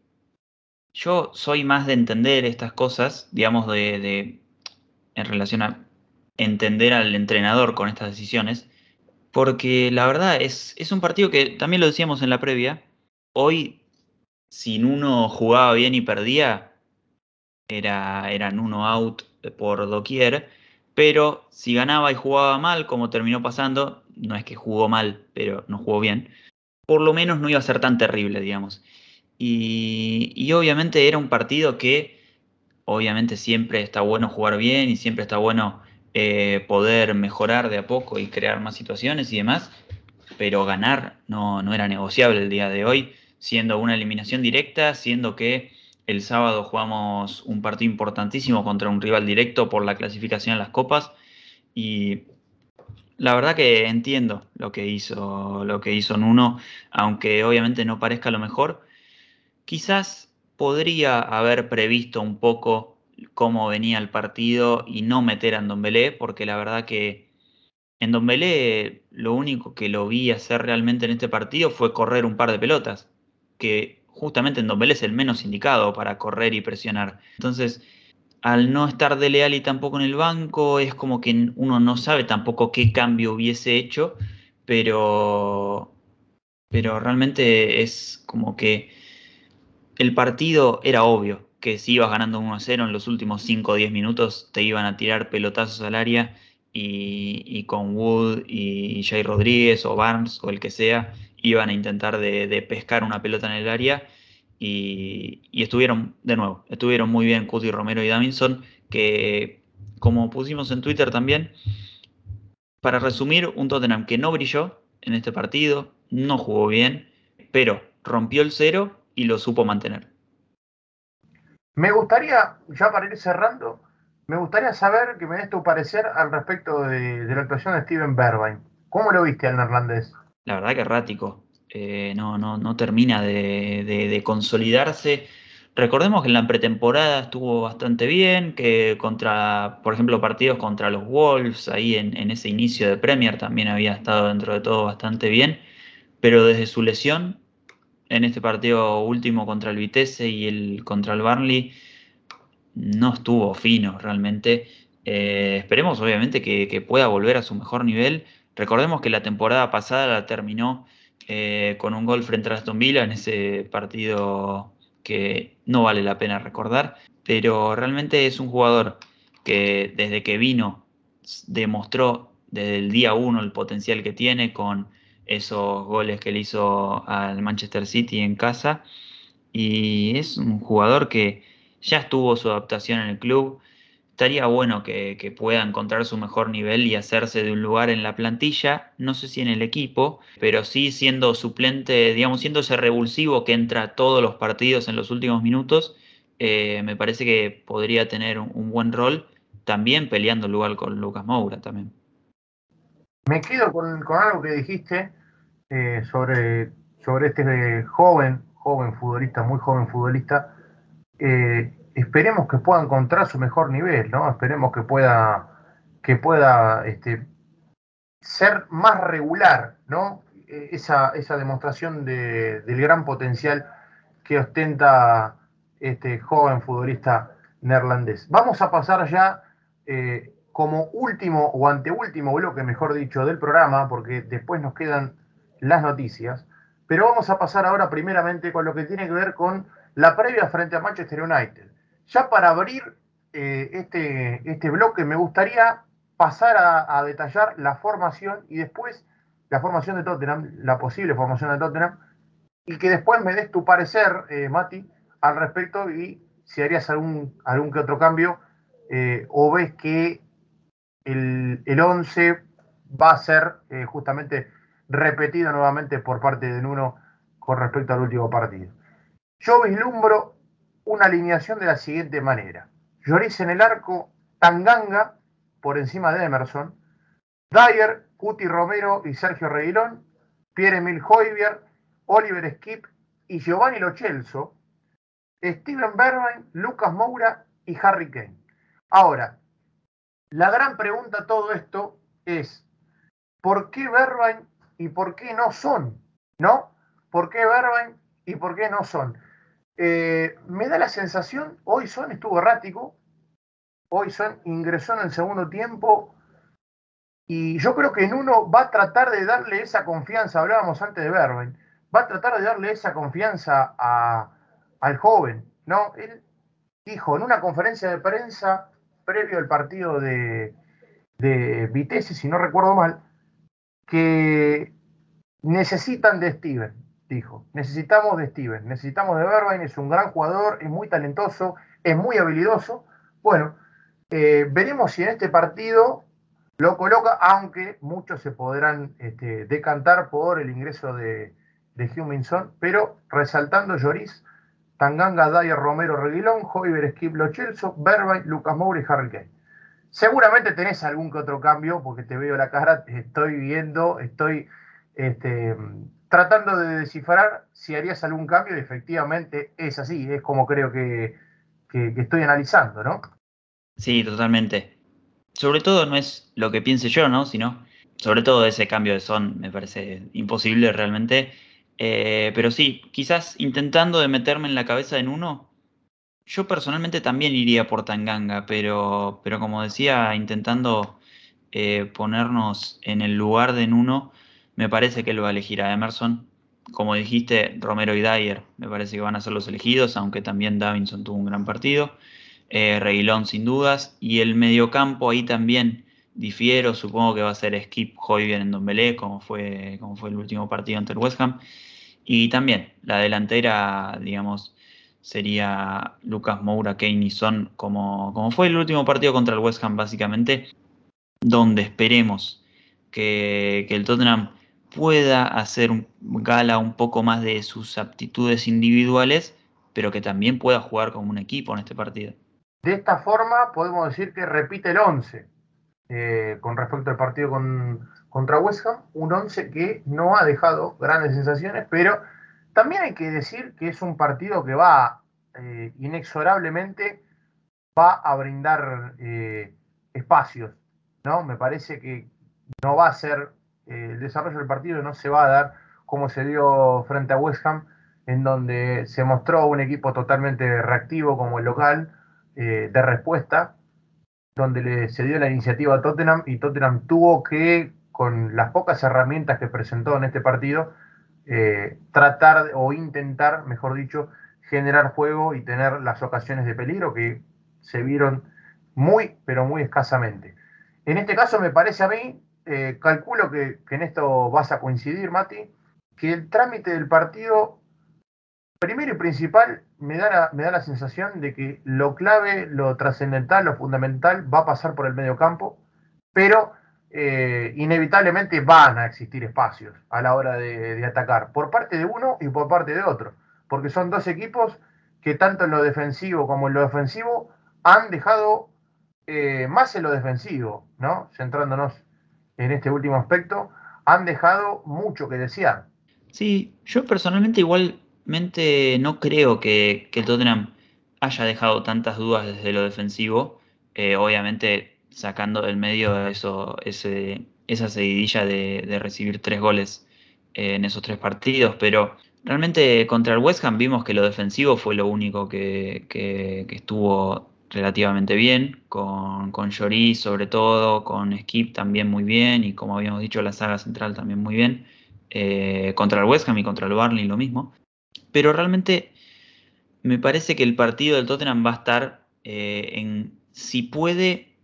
yo soy más de entender estas cosas, digamos, de, en relación a entender al entrenador con estas decisiones, porque la verdad es, es un partido que también lo decíamos en la previa, hoy si uno jugaba bien y perdía, era, eran uno out por doquier, pero si ganaba y jugaba mal, como terminó pasando, no es que jugó mal, pero no jugó bien, por lo menos no iba a ser tan terrible, digamos. Y, obviamente era un partido que, obviamente siempre está bueno jugar bien y siempre está bueno eh, poder mejorar de a poco y crear más situaciones y demás, pero ganar no, no era negociable el día de hoy siendo una eliminación directa, siendo que el sábado jugamos un partido importantísimo contra un rival directo por la clasificación en las copas y la verdad que entiendo lo que hizo lo que hizo Nuno, aunque obviamente no parezca lo mejor. Quizás podría haber previsto un poco cómo venía el partido y no meter a Ndombele, porque la verdad que en Ndombele lo único que lo vi hacer realmente en este partido fue correr un par de pelotas que justamente en Dombele es el menos indicado para correr y presionar. Entonces, al no estar de Leal y tampoco en el banco, es como que uno no sabe tampoco qué cambio hubiese hecho, pero, pero realmente es como que el partido era obvio que si ibas ganando 1 a 0 en los últimos 5 o 10 minutos te iban a tirar pelotazos al área y, y con Wood y Jay Rodríguez o Barnes o el que sea, iban a intentar de, pescar una pelota en el área y, estuvieron, de nuevo, estuvieron muy bien Cuti Romero y Davinson, que como pusimos en Twitter también, para resumir, un Tottenham que no brilló en este partido, no jugó bien, pero rompió el cero y lo supo mantener. Me gustaría, ya para ir cerrando, me gustaría saber que me des tu parecer al respecto de, la actuación de Steven Bergwijn. ¿Cómo lo viste al neerlandés? la verdad que errático. Eh, no, no, no, termina de, consolidarse. Recordemos que en la pretemporada estuvo bastante bien, que contra, por ejemplo, partidos contra los Wolves, ahí en, ese inicio de Premier también había estado dentro de todo bastante bien, pero desde su lesión, en este partido último contra el Vitesse y el contra el Barnley, no estuvo fino realmente. Eh, esperemos obviamente que pueda volver a su mejor nivel Recordemos que la temporada pasada la terminó eh, con un gol frente a Aston Villa en ese partido que no vale la pena recordar, pero realmente es un jugador que desde que vino demostró desde el día uno el potencial que tiene con esos goles que le hizo al Manchester City en casa. Y es un jugador que ya estuvo su adaptación en el club, estaría bueno que, pueda encontrar su mejor nivel y hacerse de un lugar en la plantilla, no sé si en el equipo, pero sí siendo suplente, digamos, siendo ese revulsivo que entra a todos los partidos en los últimos minutos, eh, me parece que podría tener un, buen rol, también peleando el lugar con Lucas Moura también. Me quedo con, algo que dijiste eh, sobre, sobre este joven, joven futbolista, muy joven futbolista, eh, esperemos que pueda encontrar su mejor nivel, ¿no? Esperemos que pueda, que pueda este, ser más regular, ¿no? E, esa, esa demostración de, del gran potencial que ostenta este joven futbolista neerlandés. Vamos a pasar ya eh, como último o anteúltimo bloque, mejor dicho, del programa, porque después nos quedan las noticias. Pero vamos a pasar ahora primeramente con lo que tiene que ver con la previa frente a Manchester United. Ya para abrir eh, este, este bloque, me gustaría pasar a, detallar la formación y después la formación de Tottenham, la posible formación de Tottenham, y que después me des tu parecer, eh, Mati, al respecto y si harías algún, algún que otro cambio eh, o ves que el, el 11 va a ser justamente repetido nuevamente por parte de Nuno con respecto al último partido. Yo vislumbro una alineación de la siguiente manera. Lloris en el arco, Tanganga por encima de Emerson, Dyer Cuti Romero y Sergio Reguilón, Pierre-Emil Hoybier, Oliver Skip y Giovanni Lochelso, Steven Berwin, Lucas Moura y Harry Kane. Ahora, la gran pregunta a todo esto es, ¿por qué Berwin y por qué no son? ¿No? ¿Por qué Berwin y por qué no son? Eh, me da la sensación, hoy Son estuvo errático, hoy Son ingresó en el segundo tiempo y yo creo que en uno va a tratar de darle esa confianza, hablábamos antes de Berwin, va a tratar de darle esa confianza al joven, ¿no? Él dijo en una conferencia de prensa previo al partido de, de Vitesse, si no recuerdo mal, que necesitan de Steven, dijo. Necesitamos de Steven, necesitamos de Berbain, es un gran jugador, es muy talentoso, es muy habilidoso. Bueno, eh, veremos si en este partido lo coloca, aunque muchos se podrán este, decantar por el ingreso de, de Huminson, pero resaltando Lloris, Tanganga, Dyer, Romero, Reguilón, Joyver, Skip, Lochelso, Berbain, Lucas Moura y Harry Kane. Seguramente tenés algún que otro cambio, porque te veo la cara, estoy viendo, estoy este, tratando de descifrar si harías algún cambio y efectivamente es así, es como creo que, estoy analizando, ¿no? Sí, totalmente. Sobre todo no es lo que piense yo, ¿no? Sino, sobre todo ese cambio de son me parece imposible realmente. Eh, pero sí, quizás intentando de meterme en la cabeza en uno, yo personalmente también iría por Tanganga, pero, pero como decía, intentando eh, ponernos en el lugar de Nuno, me parece que él va a elegir a Emerson. Como dijiste, Romero y Dyer me parece que van a ser los elegidos, aunque también Davinson tuvo un gran partido. Eh, Reguilón sin dudas. Y el mediocampo ahí también difiero, supongo que va a ser Skip Hoybier en Dombelé, como fue, como fue el último partido ante el West Ham. Y también la delantera, digamos, sería Lucas Moura, Kane y Son, como, como fue el último partido contra el West Ham, básicamente, donde esperemos que, que el Tottenham pueda hacer gala un poco más de sus aptitudes individuales, pero que también pueda jugar como un equipo en este partido. De esta forma podemos decir que repite el 11 eh, con respecto al partido con, contra West Ham, un 11 que no ha dejado grandes sensaciones, pero también hay que decir que es un partido que va eh, inexorablemente va a brindar eh, espacios, ¿no? Me parece que no va a ser el desarrollo del partido no se va a dar como se dio frente a West Ham, en donde se mostró un equipo totalmente reactivo como el local, eh, de respuesta, donde le, se dio la iniciativa a Tottenham y Tottenham tuvo que, con las pocas herramientas que presentó en este partido, eh, tratar o intentar, mejor dicho, generar juego y tener las ocasiones de peligro que se vieron muy, pero muy escasamente. En este caso me parece a mí eh, calculo que, en esto vas a coincidir, Mati, que el trámite del partido, primero y principal, me da la, me da la sensación de que lo clave, lo trascendental, lo fundamental va a pasar por el medio campo, pero eh, inevitablemente van a existir espacios a la hora de, atacar, por parte de uno y por parte de otro, porque son dos equipos que tanto en lo defensivo como en lo ofensivo han dejado eh, más en lo defensivo, ¿no? Centrándonos en este último aspecto, han dejado mucho que desear. Sí, yo personalmente igualmente no creo que, el Tottenham haya dejado tantas dudas desde lo defensivo, eh, obviamente sacando del medio eso, esa seguidilla de, recibir tres goles eh, en esos tres partidos, pero realmente contra el West Ham vimos que lo defensivo fue lo único que, que estuvo relativamente bien, con, con sobre todo, con Skip también muy bien, y como habíamos dicho, la saga central también muy bien. Eh, contra el West Ham y contra el Barney lo mismo. Pero realmente me parece que el partido del Tottenham va a estar eh, en si puede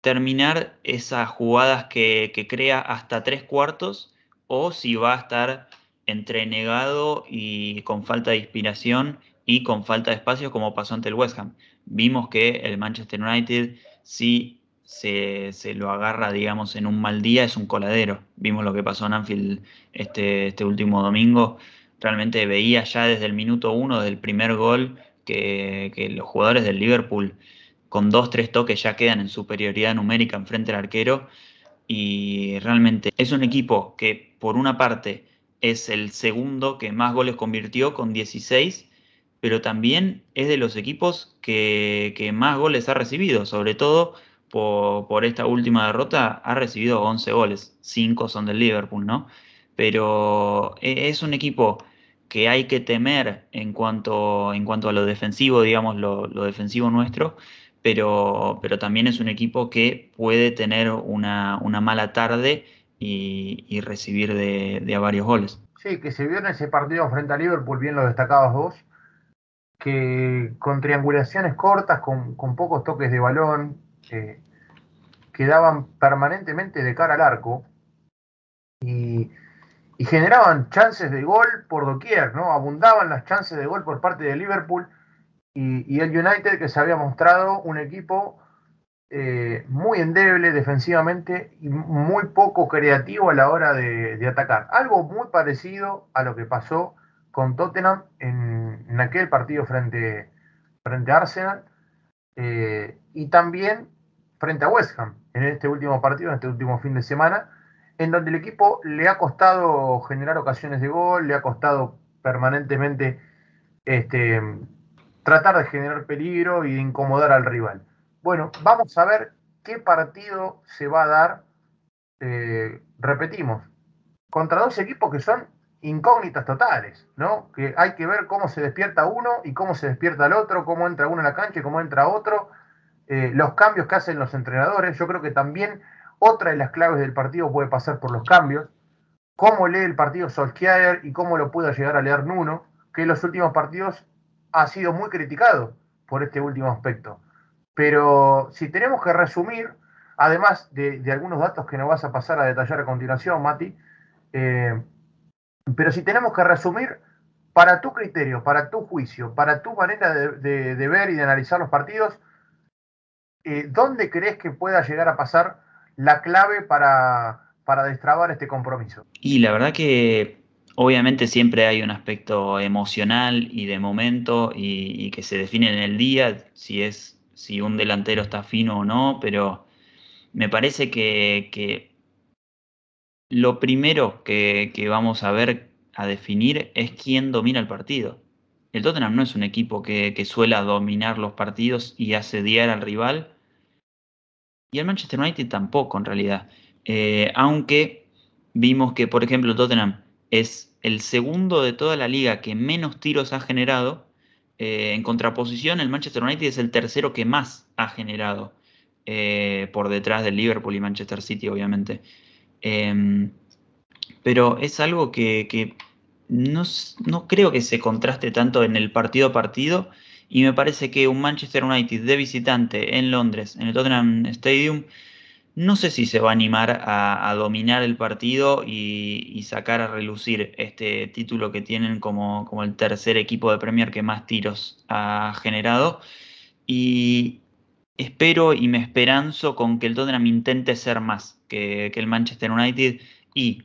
terminar esas jugadas que, que, crea hasta tres cuartos o si va a estar entrenegado y con falta de inspiración y con falta de espacio como pasó ante el West Ham vimos que el Manchester United si se, lo agarra, digamos, en un mal día, es un coladero. Vimos lo que pasó en Anfield este, este último domingo. Realmente veía ya desde el minuto uno del primer gol que, los jugadores del Liverpool con dos, tres toques ya quedan en superioridad numérica en frente al arquero. y realmente es un equipo que por una parte es el segundo que más goles convirtió con 16, pero también es de los equipos que, más goles ha recibido, sobre todo por, esta última derrota ha recibido 11 goles, 5 son del Liverpool, ¿no? Pero e, es un equipo que hay que temer en cuanto, en cuanto a lo defensivo, digamos, lo, lo defensivo nuestro, pero, pero también es un equipo que puede tener una, mala tarde y, recibir de, a varios goles. Sí, que se vio en ese partido frente a Liverpool, bien lo destacabas vos, que con triangulaciones cortas, con, pocos toques de balón, eh, quedaban permanentemente de cara al arco y, generaban chances de gol por doquier, ¿no? Abundaban las chances de gol por parte de Liverpool y, el United que se había mostrado un equipo eh, muy endeble defensivamente y muy poco creativo a la hora de, atacar. Algo muy parecido a lo que pasó con Tottenham en, aquel partido frente, frente a Arsenal eh, y también frente a West Ham en este último partido, en este último fin de semana, en donde el equipo le ha costado generar ocasiones de gol, le ha costado permanentemente este, tratar de generar peligro y de incomodar al rival. Bueno, vamos a ver qué partido se va a dar, eh, repetimos, contra dos equipos que son incógnitas totales, ¿no? Que hay que ver cómo se despierta uno y cómo se despierta el otro, cómo entra uno en la cancha y cómo entra otro, eh, los cambios que hacen los entrenadores. Yo creo que también otra de las claves del partido puede pasar por los cambios, cómo lee el partido Solskjaer y cómo lo pueda llegar a leer Nuno, que en los últimos partidos ha sido muy criticado por este último aspecto. Pero si tenemos que resumir, además de, algunos datos que nos vas a pasar a detallar a continuación, Mati, eh, pero si tenemos que resumir, para tu criterio, para tu juicio, para tu manera de, ver y de analizar los partidos, eh, ¿dónde crees que pueda llegar a pasar la clave para, para destrabar este compromiso? Y la verdad que Obviamente siempre hay un aspecto emocional y de momento y, que se define en el día, si es si un delantero está fino o no, pero me parece que, lo primero que, vamos a ver a definir es quién domina el partido. El Tottenham no es un equipo que, que suele dominar los partidos y asediar al rival. Y el Manchester United tampoco, en realidad. Eh, aunque vimos que, por ejemplo, el Tottenham es el segundo de toda la liga que menos tiros ha generado. Eh, en contraposición, el Manchester United es el tercero que más ha generado, eh, por detrás del Liverpool y Manchester City, obviamente. Em, pero es algo que, no, creo que se contraste tanto en el partido a partido. Y me parece que un Manchester United de visitante en Londres, en el Tottenham Stadium, no sé si se va a animar a, dominar el partido y, sacar a relucir este título que tienen como, como, el tercer equipo de Premier que más tiros ha generado. Y espero y me esperanzo con que el Tottenham intente ser más que, el Manchester United. Y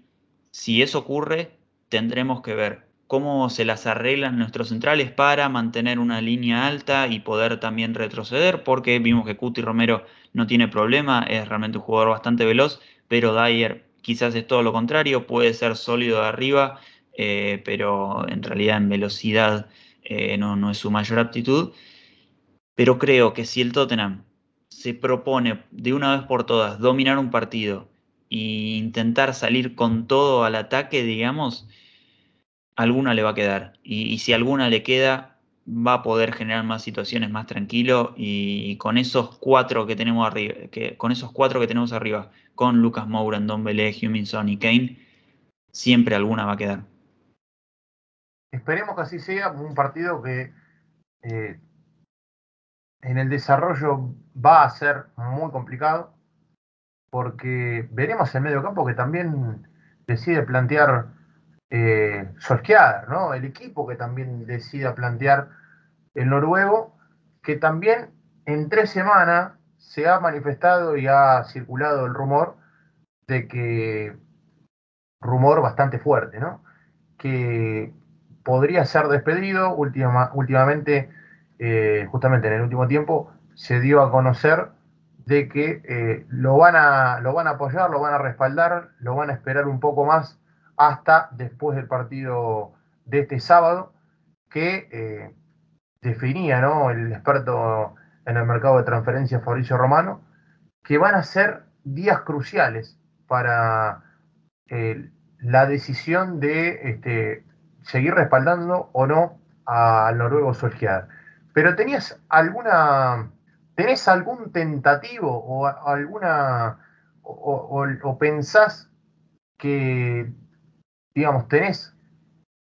si eso ocurre, tendremos que ver cómo se las arreglan nuestros centrales para mantener una línea alta y poder también retroceder, porque vimos que Cuti Romero no tiene problema, es realmente un jugador bastante veloz, pero Dyer quizás es todo lo contrario, puede ser sólido de arriba, eh, pero en realidad en velocidad eh, no, no es su mayor aptitud. Pero creo que si el Tottenham se propone de una vez por todas dominar un partido e intentar salir con todo al ataque, digamos, alguna le va a quedar. y si alguna le queda, va a poder generar más situaciones más tranquilo y, con esos cuatro que tenemos arriba, que, con esos cuatro que tenemos arriba, con Lucas Moura, Don Belé, Huminson y Kane, siempre alguna va a quedar. Esperemos que así sea, un partido que eh, en el desarrollo va a ser muy complicado, porque veremos el medio campo que también decide plantear eh, ¿no? El equipo que también decida plantear el noruego, que también en tres semanas se ha manifestado y ha circulado el rumor de que, rumor bastante fuerte, ¿no? Que podría ser despedido últimamente, eh, justamente en el último tiempo, se dio a conocer de que eh, lo, van a, lo van a apoyar, lo van a respaldar, lo van a esperar un poco más hasta después del partido de este sábado, que eh, definía ¿no? el experto en el mercado de transferencias Fabricio Romano, que van a ser días cruciales para la decisión de este, seguir respaldando o no al noruego Solskjaer. Pero tenías alguna, ¿tenés algún tentativo o alguna, o, pensás que, digamos, tenés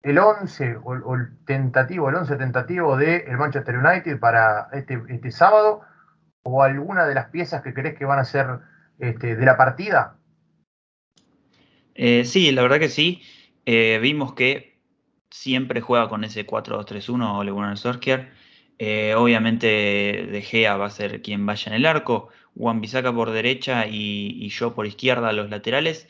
el 11 o, el tentativo, el 11 tentativo del el Manchester United para este, este sábado o alguna de las piezas que crees que van a ser este, de la partida? Eh, sí, la verdad que sí. Eh, vimos que siempre juega con ese 4-2-3-1 Ole Gunnar Solskjaer. Eh, obviamente De Gea va a ser quien vaya en el arco, Juan Bisaca por derecha y, yo por izquierda los laterales.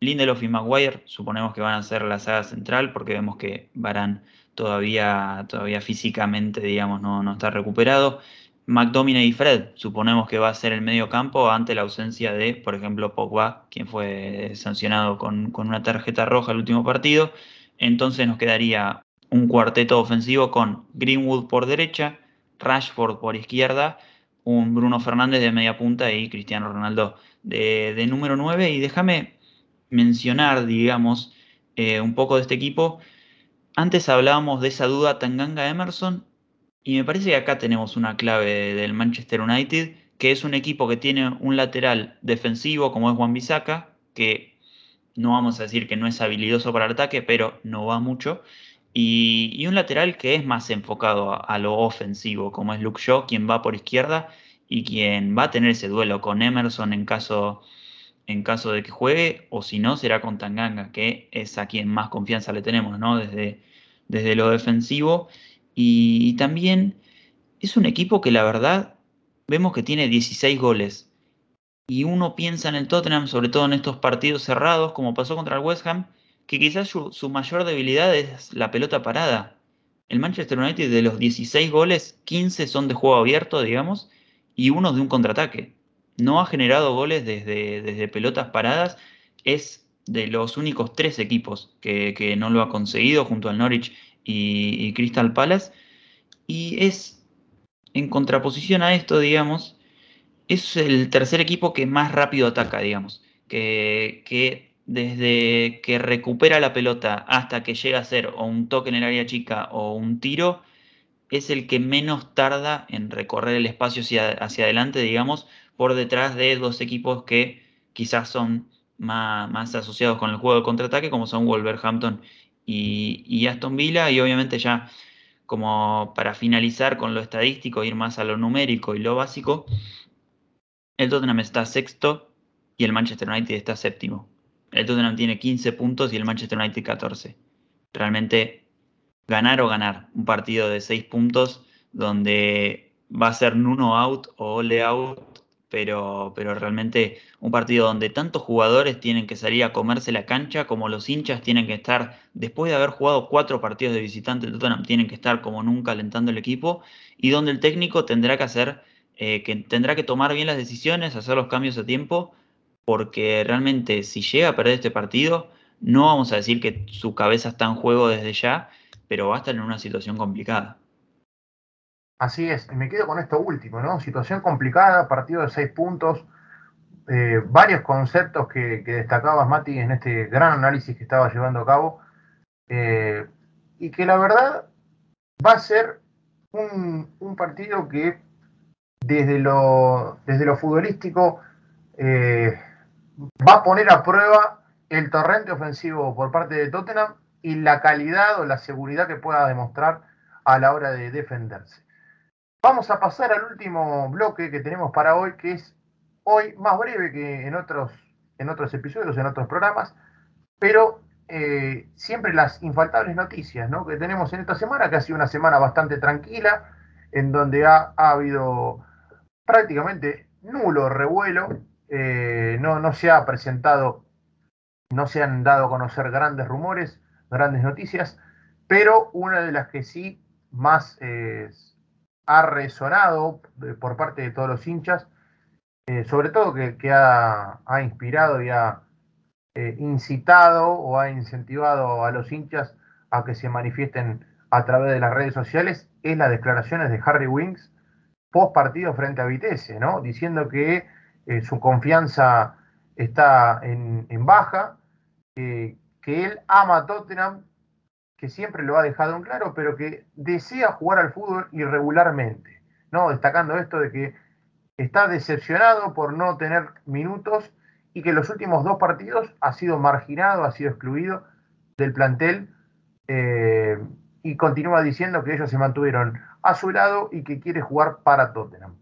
Lindelof y Maguire suponemos que van a ser la saga central porque vemos que Barán todavía, todavía físicamente digamos, no, no está recuperado. McDominay y Fred, suponemos que va a ser el medio campo ante la ausencia de, por ejemplo, Pogba, quien fue sancionado con, una tarjeta roja el último partido. Entonces nos quedaría un cuarteto ofensivo con Greenwood por derecha, Rashford por izquierda, un Bruno Fernández de media punta y Cristiano Ronaldo de, número 9. Y déjame mencionar, digamos, eh, un poco de este equipo. Antes hablábamos de esa duda Tanganga-Emerson y me parece que acá tenemos una clave del Manchester United, que es un equipo que tiene un lateral defensivo como es Juan Bisaca, que no vamos a decir que no es habilidoso para el ataque, pero no va mucho. Y, un lateral que es más enfocado a, lo ofensivo, como es Luke Shaw, quien va por izquierda y quien va a tener ese duelo con Emerson en caso, en caso de que juegue, o si no, será con Tanganga, que es a quien más confianza le tenemos, ¿no? Desde, desde lo defensivo. Y, también es un equipo que la verdad vemos que tiene 16 goles. Y uno piensa en el Tottenham, sobre todo en estos partidos cerrados, como pasó contra el West Ham, que quizás su, mayor debilidad es la pelota parada. El Manchester United de los 16 goles, 15 son de juego abierto, digamos, y uno de un contraataque. No ha generado goles desde, desde pelotas paradas. Es de los únicos tres equipos que, que no lo ha conseguido junto al Norwich y, Crystal Palace. Y es, en contraposición a esto, digamos, es el tercer equipo que más rápido ataca, digamos. Que, que desde que recupera la pelota hasta que llega a ser o un toque en el área chica o un tiro, es el que menos tarda en recorrer el espacio hacia, hacia adelante, digamos, por detrás de dos equipos que quizás son más, más, asociados con el juego de contraataque, como son Wolverhampton y, Aston Villa. Y obviamente ya como para finalizar con lo estadístico, ir más a lo numérico y lo básico, el Tottenham está sexto y el Manchester United está séptimo. El Tottenham tiene 15 puntos y el Manchester United 14. Realmente ganar o ganar un partido de 6 puntos donde va a ser Nuno out o Ole out pero, pero realmente un partido donde tantos jugadores tienen que salir a comerse la cancha, como los hinchas tienen que estar, después de haber jugado cuatro partidos de visitante el Tottenham, tienen que estar como nunca alentando el equipo, y donde el técnico tendrá que hacer, eh, que tendrá que tomar bien las decisiones, hacer los cambios a tiempo, porque realmente si llega a perder este partido, no vamos a decir que su cabeza está en juego desde ya, pero va a estar en una situación complicada. Así es, y me quedo con esto último, ¿no? Situación complicada, partido de seis puntos, eh, varios conceptos que, destacabas, Mati, en este gran análisis que estaba llevando a cabo, eh, y que la verdad va a ser un, partido que desde lo, desde lo futbolístico eh, va a poner a prueba el torrente ofensivo por parte de Tottenham y la calidad o la seguridad que pueda demostrar a la hora de defenderse. Vamos a pasar al último bloque que tenemos para hoy, que es hoy más breve que en otros, en otros episodios, en otros programas, pero eh, siempre las infaltables noticias ¿no? que tenemos en esta semana, que ha sido una semana bastante tranquila, en donde ha, habido prácticamente nulo revuelo, eh, no, se ha presentado, no se han dado a conocer grandes rumores, grandes noticias, pero una de las que sí más... Eh, ha resonado por parte de todos los hinchas eh, sobre todo que, ha, inspirado y ha eh, incitado o ha incentivado a los hinchas a que se manifiesten a través de las redes sociales, es las declaraciones de Harry Winks post partido frente a Vitesse, ¿no? Diciendo que eh, su confianza está en, baja, que él ama a Tottenham, que siempre lo ha dejado en claro, pero que desea jugar al fútbol irregularmente, ¿no? Destacando esto de que está decepcionado por no tener minutos y que los últimos dos partidos ha sido marginado, ha sido excluido del plantel eh, y continúa diciendo que ellos se mantuvieron a su lado y que quiere jugar para Tottenham.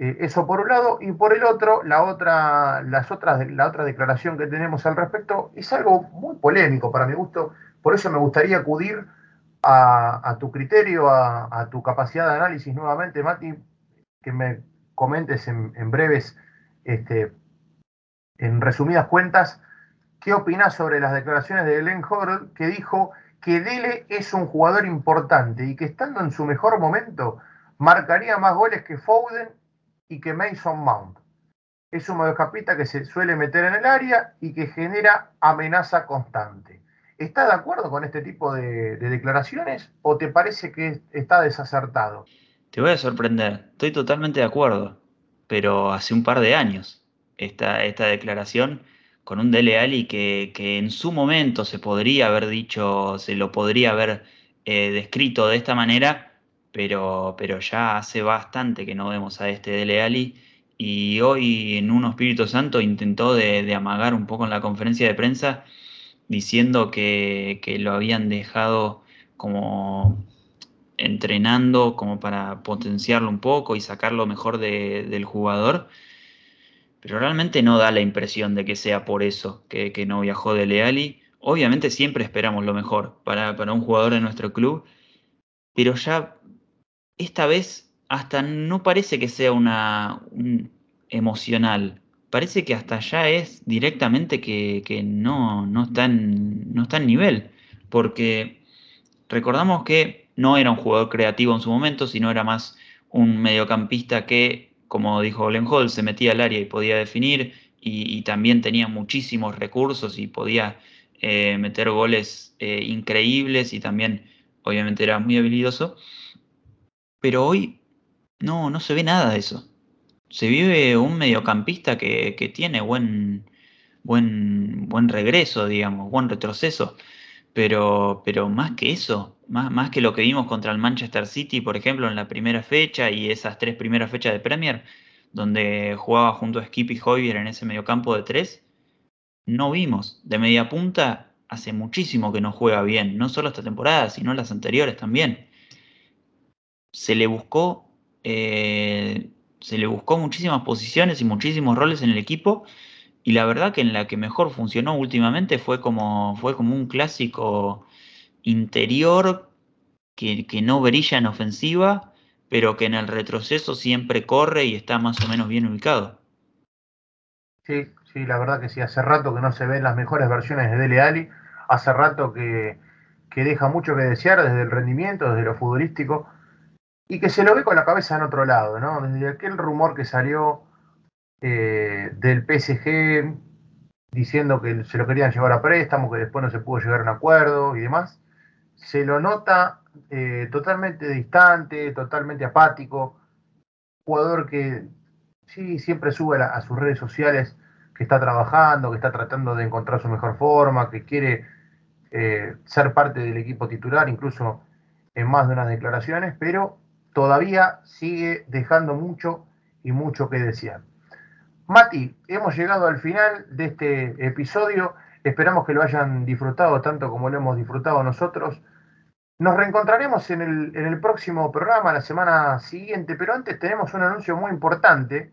Eh, eso por un lado, y por el otro, la otra, las otras, la otra declaración que tenemos al respecto es algo muy polémico para mi gusto, por eso me gustaría acudir a, tu criterio, a, tu capacidad de análisis nuevamente, Mati, que me comentes en, breves, este, en resumidas cuentas, qué opinas sobre las declaraciones de Glenn Hoddle, que dijo que Dele es un jugador importante y que estando en su mejor momento marcaría más goles que Foden y que Mason Mount. Es un mediocampista que se suele meter en el área y que genera amenaza constante. ¿Estás de acuerdo con este tipo de, declaraciones o te parece que está desacertado? Te voy a sorprender, estoy totalmente de acuerdo, pero hace un par de años esta, esta declaración con un Dele Alli que, que, en su momento se podría haber dicho, se lo podría haber eh, descrito de esta manera, pero, pero ya hace bastante que no vemos a este Dele Alli y hoy en un Espíritu Santo intentó de, amagar un poco en la conferencia de prensa diciendo que, lo habían dejado como entrenando como para potenciarlo un poco y sacarlo mejor del jugador pero realmente no da la impresión de que sea por eso que, no viajó de Leali. Obviamente siempre esperamos lo mejor para, un jugador de nuestro club, pero ya esta vez hasta no parece que sea una emocional. Parece que hasta ya es directamente que, no, no, está en, no nivel. Porque recordamos que no era un jugador creativo en su momento, sino era más un mediocampista que como dijo Glenn Hall, se metía al área y podía definir y, también tenía muchísimos recursos y podía eh, meter goles eh, increíbles y también obviamente era muy habilidoso. Pero hoy no, no se ve nada de eso. Se vive un mediocampista que, que tiene buen, buen, buen regreso, digamos, buen retroceso. Pero, pero más que eso, más, más que lo que vimos contra el Manchester City, por ejemplo, en la primera fecha y esas tres primeras fechas de Premier, donde jugaba junto a Skip y Hoyer en ese mediocampo de tres, no vimos. De media punta hace muchísimo que no juega bien, no solo esta temporada, sino las anteriores también. Se le buscó, eh, se le buscó muchísimas posiciones y muchísimos roles en el equipo y la verdad que en la que mejor funcionó últimamente fue como, fue como un clásico interior que, no brilla en ofensiva, pero que en el retroceso siempre corre y está más o menos bien ubicado. Sí, sí, la verdad que sí, hace rato que no se ven las mejores versiones de Dele Ali, hace rato que, que deja mucho que desear desde el rendimiento, desde lo futbolístico, y que se lo ve con la cabeza en otro lado, ¿no? Desde aquel rumor que salió eh, del PSG diciendo que se lo querían llevar a préstamo, que después no se pudo llegar a un acuerdo y demás, se lo nota eh, totalmente distante, totalmente apático, jugador que sí siempre sube a, sus redes sociales que está trabajando, que está tratando de encontrar su mejor forma, que quiere eh, ser parte del equipo titular, incluso en más de unas declaraciones, pero todavía sigue dejando mucho y mucho que desear. Mati, hemos llegado al final de este episodio. Esperamos que lo hayan disfrutado tanto como lo hemos disfrutado nosotros. Nos reencontraremos en el, próximo programa, la semana siguiente, pero antes tenemos un anuncio muy importante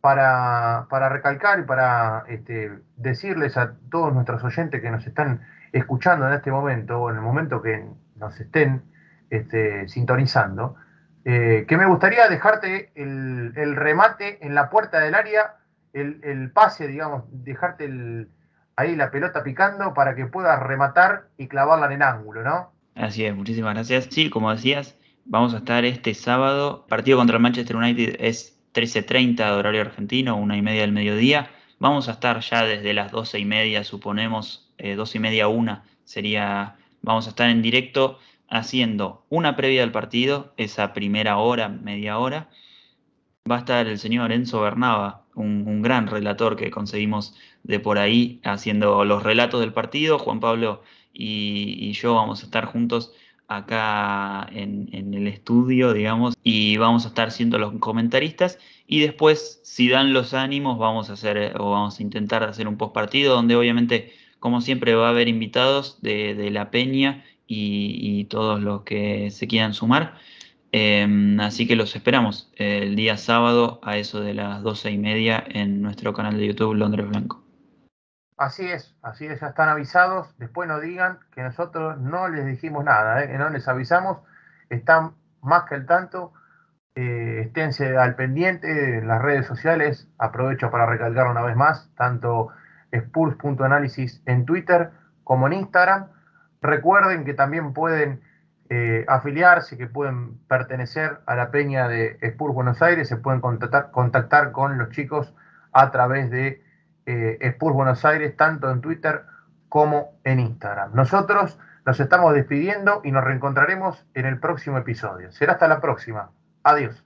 para, recalcar y para este, decirles a todos nuestros oyentes que nos están escuchando en este momento o en el momento que nos estén este, sintonizando, eh, que me gustaría dejarte el remate en la puerta del área el, pase, digamos, dejarte ahí la pelota picando para que puedas rematar y clavarla en el ángulo, ¿no? Así es, muchísimas gracias. Sí, como decías, vamos a estar este sábado. Partido contra el Manchester United es 13.30 de horario argentino, una y media del mediodía. Vamos a estar ya desde las 12 y media, suponemos, eh, 12 y media, una sería, vamos a estar en directo haciendo una previa del partido, esa primera hora, media hora. Va a estar el señor Enzo Bernaba, un, gran relator que conseguimos de por ahí, haciendo los relatos del partido. Juan Pablo y, yo vamos a estar juntos acá en, el estudio, digamos, y vamos a estar siendo los comentaristas. Y después, si dan los ánimos, vamos a hacer o vamos a intentar hacer un post partido donde obviamente, como siempre, va a haber invitados de la Peña y, todos los que se quieran sumar. Em, así que los esperamos el día sábado a eso de las doce y media en nuestro canal de YouTube Londres Blanco. Así es, así es, ya están avisados. Después no digan que nosotros no les dijimos nada, ¿eh? que no les avisamos. Están más que al tanto. Eh, esténse al pendiente en las redes sociales. Aprovecho para recalcar una vez más, tanto Spurs.análisis en Twitter como en Instagram. Recuerden que también pueden eh, afiliarse, que pueden pertenecer a la peña de Spurs Buenos Aires, se pueden contactar, con los chicos a través de eh, Spurs Buenos Aires, tanto en Twitter como en Instagram. Nosotros nos estamos despidiendo y nos reencontraremos en el próximo episodio. Será hasta la próxima. Adiós.